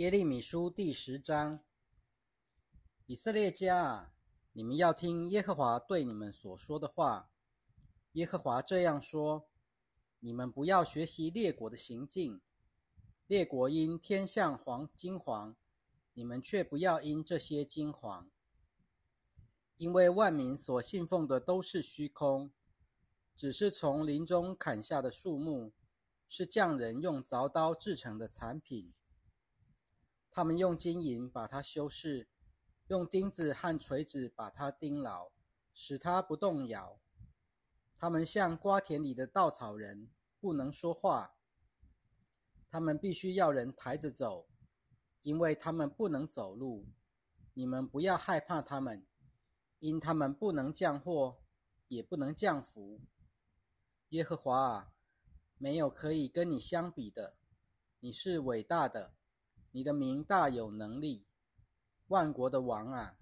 耶利米书第十章，以色列家啊，你们要听耶和华对你们所说的话。耶和华这样说：你们不要学习列国的行径，列国因天象黄金黄，你们却不要因这些金黄，因为万民所信奉的都是虚空，只是从林中砍下的树木，是匠人用凿刀制成的产品。他们用金银把它修饰，用钉子和锤子把它钉牢，使它不动摇。他们像瓜田里的稻草人，不能说话。他们必须要人抬着走，因为他们不能走路。你们不要害怕他们，因他们不能降祸，也不能降福。耶和华啊，没有可以跟你相比的。你是伟大的。你的名大有能力，万国的王啊，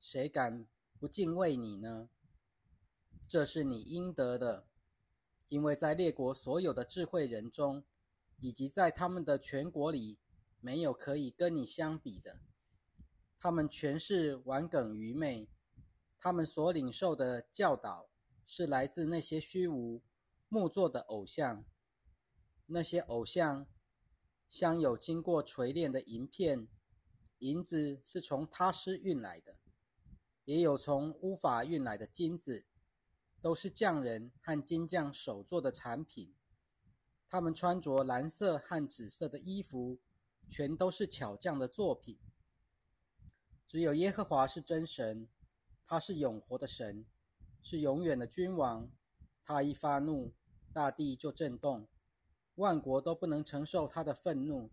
谁敢不敬畏你呢？这是你应得的，因为在列国所有的智慧人中，以及在他们的全国里，没有可以跟你相比的。他们全是顽梗愚昧，他们所领受的教导是来自那些虚无木做的偶像，那些偶像。镶有经过锤炼的银片，银子是从他施运来的，也有从乌法运来的金子，都是匠人和金匠手做的产品。他们穿着蓝色和紫色的衣服，全都是巧匠的作品。只有耶和华是真神，他是永活的神，是永远的君王。他一发怒，大地就震动。万国都不能承受他的愤怒，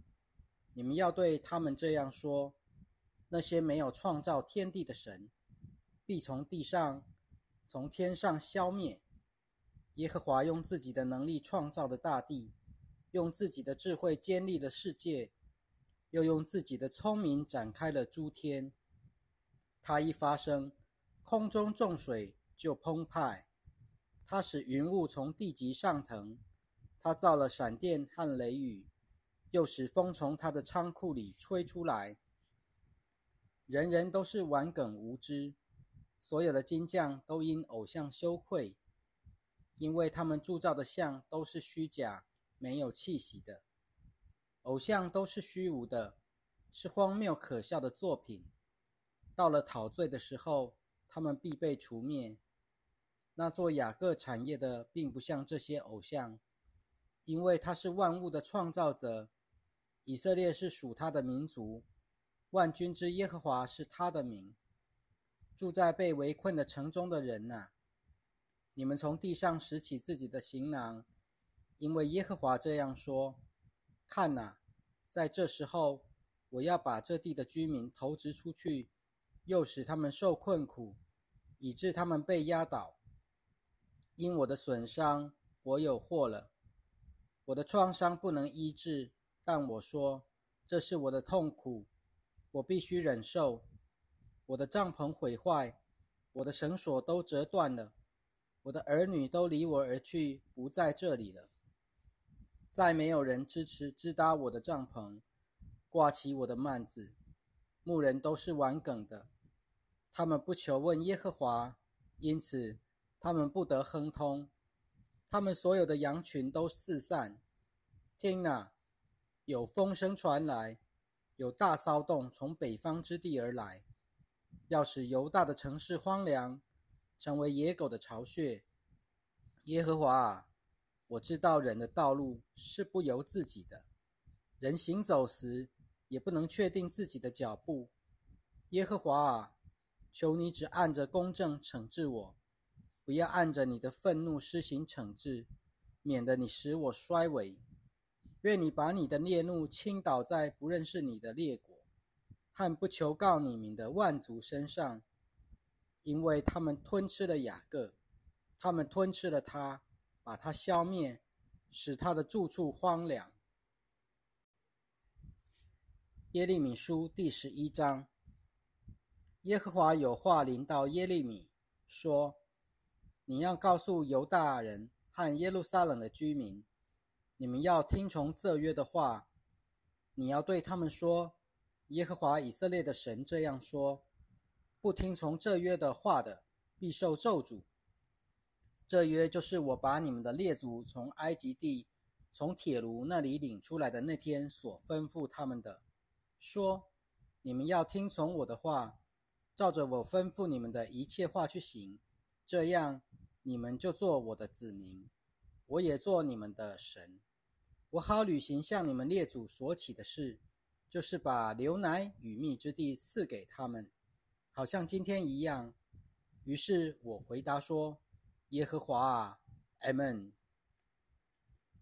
你们要对他们这样说：那些没有创造天地的神，必从地上、从天上消灭。耶和华用自己的能力创造了大地，用自己的智慧建立了世界，又用自己的聪明展开了诸天。他一发声，空中众水就澎湃；他使云雾从地极上腾。他造了闪电和雷雨，又使风从他的仓库里吹出来。人人都是顽梗无知，所有的金匠都因偶像羞愧，因为他们铸造的像都是虚假、没有气息的。偶像都是虚无的，是荒谬可笑的作品。到了陶醉的时候，他们必被除灭。那做雅各产业的，并不像这些偶像。因为他是万物的创造者，以色列是属他的民族，万军之耶和华是他的名。住在被围困的城中的人呐，你们从地上拾起自己的行囊，因为耶和华这样说：看呐，在这时候，我要把这地的居民投掷出去，又使他们受困苦，以致他们被压倒。因我的损伤，我有祸了。我的创伤不能医治，但我说这是我的痛苦，我必须忍受。我的帐篷毁坏，我的绳索都折断了，我的儿女都离我而去，不在这里了。再没有人支持支搭我的帐篷，挂起我的幔子。牧人都是顽梗的，他们不求问耶和华，因此他们不得亨通。他们所有的羊群都四散。听啊，有风声传来，有大骚动从北方之地而来，要使犹大的城市荒凉，成为野狗的巢穴。耶和华啊，我知道人的道路是不由自己的，人行走时也不能确定自己的脚步。耶和华啊，求你只按着公正惩治我。不要按着你的愤怒施行惩治，免得你使我衰微。愿你把你的烈怒倾倒在不认识你的列国和不求告你名的万族身上，因为他们吞吃了雅各，他们吞吃了他，把他消灭，使他的住处荒凉。耶利米书第十一章，耶和华有话临到耶利米说。你要告诉犹大人和耶路撒冷的居民，你们要听从这约的话。你要对他们说：耶和华以色列的神这样说：不听从这约的话的，必受咒诅。这约就是我把你们的列祖从埃及地、从铁炉那里领出来的那天所吩咐他们的，说：你们要听从我的话，照着我吩咐你们的一切话去行，这样你们就做我的子民，我也做你们的神。我好履行向你们列祖所起的事，就是把牛奶与蜜之地赐给他们，好像今天一样。于是我回答说：“耶和华啊，阿门。”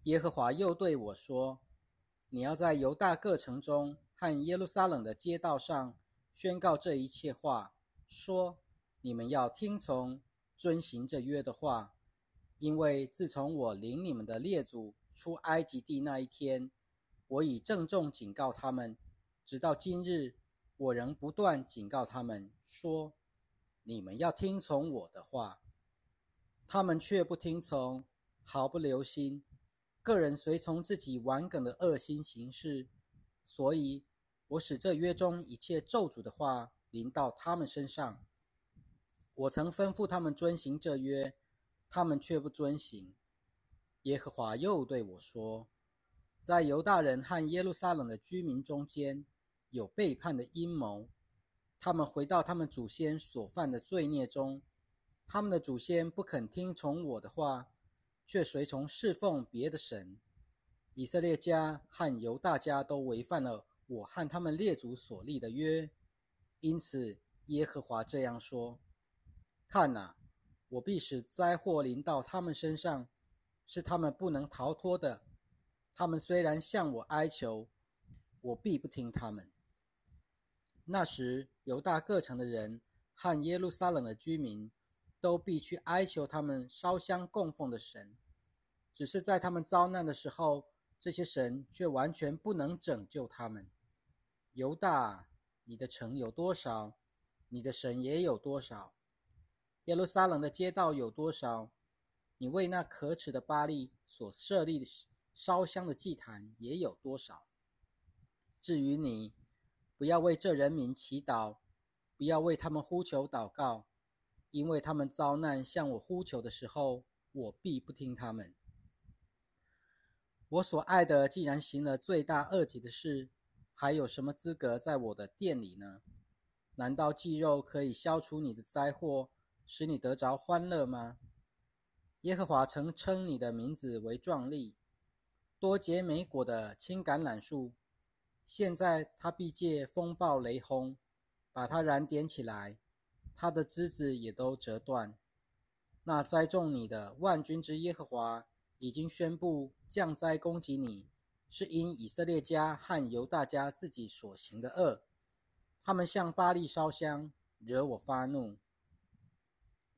耶和华又对我说：“你要在犹大各城中和耶路撒冷的街道上宣告这一切话，说：你们要听从、遵行这约的话，因为自从我领你们的列祖。”出埃及地那一天，我已郑重警告他们，直到今日，我仍不断警告他们说：“你们要听从我的话。”他们却不听从，毫不留心，个人随从自己顽梗的恶心行事，所以，我使这约中一切咒诅的话临到他们身上。我曾吩咐他们遵行这约，他们却不遵行。耶和华又对我说：“在犹大人和耶路撒冷的居民中间，有背叛的阴谋。他们回到他们祖先所犯的罪孽中。他们的祖先不肯听从我的话，却随从侍奉别的神。以色列家和犹大家都违反了我和他们列祖所立的约。因此，耶和华这样说：看哪，我必使灾祸临到他们身上。”是他们不能逃脱的。他们虽然向我哀求，我必不听他们。那时，犹大各城的人和耶路撒冷的居民都必去哀求他们烧香供奉的神。只是在他们遭难的时候，这些神却完全不能拯救他们。犹大，你的城有多少，你的神也有多少；耶路撒冷的街道有多少。你为那可耻的巴利所设立的烧香的祭坛也有多少？至于你，不要为这人民祈祷，不要为他们呼求祷告，因为他们遭难向我呼求的时候，我必不听他们。我所爱的既然行了罪大恶极的事，还有什么资格在我的店里呢？难道祭肉可以消除你的灾祸，使你得着欢乐吗？耶和华曾称你的名字为壮丽，多结美果的青橄榄树。现在他必借风暴雷轰，把它燃点起来，它的枝子也都折断。那栽种你的万军之耶和华已经宣布降灾攻击你，是因以色列家和犹大家自己所行的恶。他们向巴利烧香，惹我发怒。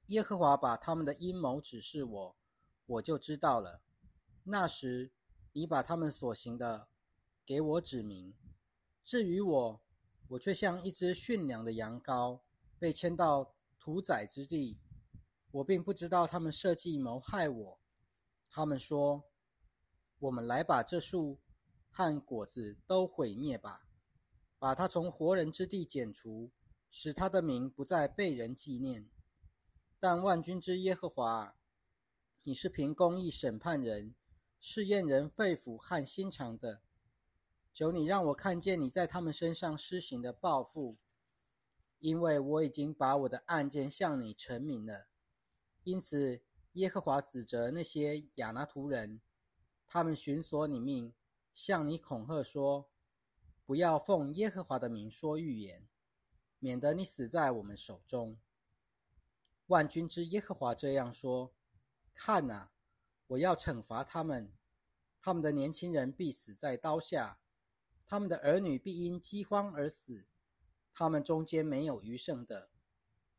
耶和华把他们的阴谋指示我，我就知道了。那时，你把他们所行的给我指明。至于我，我却像一只驯良的羊羔，被牵到屠宰之地。我并不知道他们设计谋害我。他们说：“我们来把这树和果子都毁灭吧，把它从活人之地剪除，使他的名不再被人纪念。”但万军之耶和华，你是凭公义审判人、试验人肺腑和心肠的。求你让我看见你在他们身上施行的报复，因为我已经把我的案件向你陈明了。因此，耶和华指责那些亚拿图人，他们寻索你命，向你恐吓说：不要奉耶和华的名说预言，免得你死在我们手中。万军之耶和华这样说：“看哪，我要惩罚他们，他们的年轻人必死在刀下，他们的儿女必因饥荒而死，他们中间没有余剩的，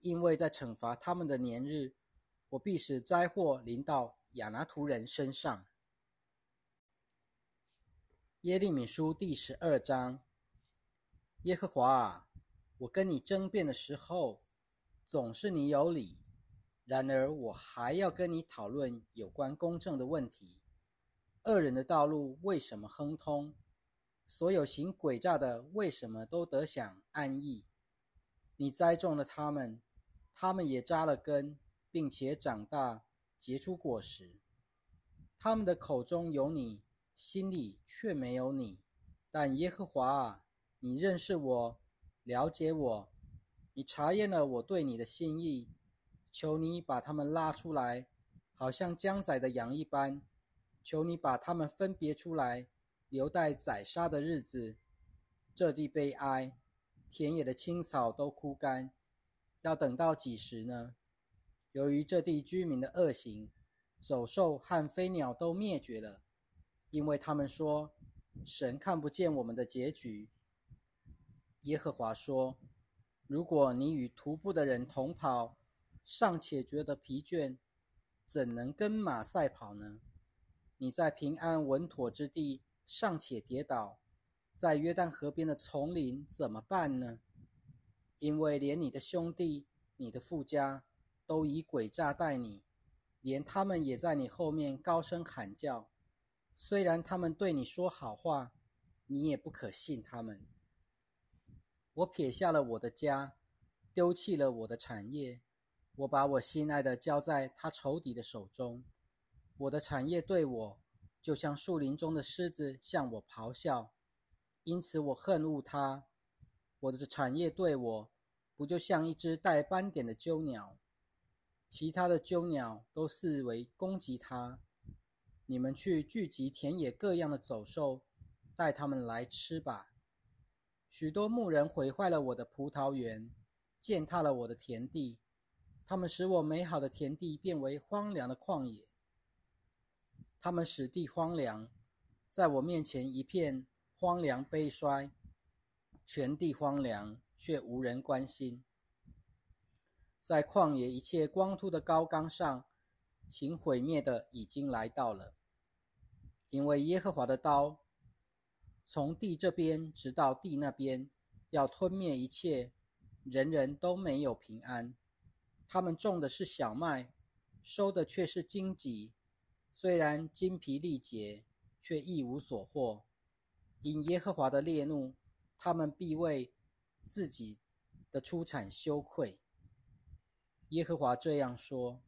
因为在惩罚他们的年日，我必使灾祸临到亚拿图人身上。”耶利米书第十二章：耶和华啊，我跟你争辩的时候。总是你有理，然而我还要跟你讨论有关公正的问题。恶人的道路为什么亨通？所有行诡诈的，为什么都得享安逸？你栽种了他们，他们也扎了根，并且长大，结出果实。他们的口中有你，心里却没有你。但耶和华啊，你认识我，了解我，你查验了我对你的心意。求你把他们拉出来，好像将宰的羊一般。求你把他们分别出来。留待宰杀的日子，这地悲哀，田野的青草都枯干，要等到几时呢？由于这地居民的恶行，走兽和飞鸟都灭绝了，因为他们说神看不见我们的结局。耶和华说：“如果你与徒步的人同跑，尚且觉得疲倦，怎能跟马赛跑呢？你在平安稳妥之地。”尚且跌倒，在约旦河边的丛林怎么办呢？因为连你的兄弟、你的富家都以诡诈待你，连他们也在你后面高声喊叫。虽然他们对你说好话，你也不可信他们。我撇下了我的家，丢弃了我的产业，我把我心爱的交在他仇敌的手中。我的产业对我。就像树林中的狮子向我咆哮，因此我恨恶他。我的产业对我，不就像一只带斑点的鸠鸟？其他的鸠鸟都视为攻击它。你们去聚集田野各样的走兽，带它们来吃吧。许多牧人毁坏了我的葡萄园，践踏了我的田地，他们使我美好的田地变为荒凉的旷野。他们使地荒凉，在我面前一片荒凉悲衰，全地荒凉，却无人关心。在旷野一切光秃的高岗上，行毁灭的已经来到了，因为耶和华的刀从地这边直到地那边，要吞灭一切，人人都没有平安。他们种的是小麦，收的却是荆棘。虽然精疲力竭，却一无所获。因耶和华的烈怒，他们必为自己的出产羞愧。耶和华这样说：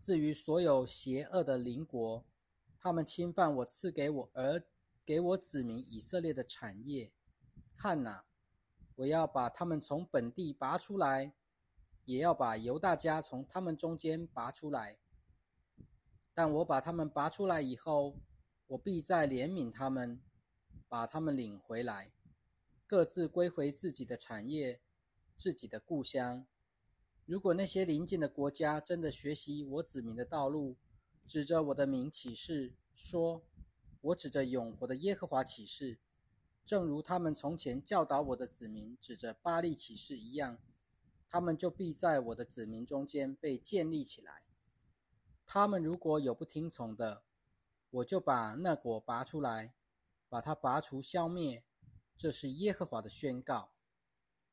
至于所有邪恶的邻国，他们侵犯我赐给我儿给我子民以色列的产业，看哪，我要把他们从本地拔出来，也要把犹大家从他们中间拔出来。但我把他们拔出来以后，我必再怜悯他们，把他们领回来，各自归回自己的产业、自己的故乡。如果那些邻近的国家真的学习我子民的道路，指着我的名起誓说：“我指着永活的耶和华起誓，正如他们从前教导我的子民指着巴利起誓一样，他们就必在我的子民中间被建立起来。”他们如果有不听从的，我就把那果拔出来，把它拔除消灭。这是耶和华的宣告。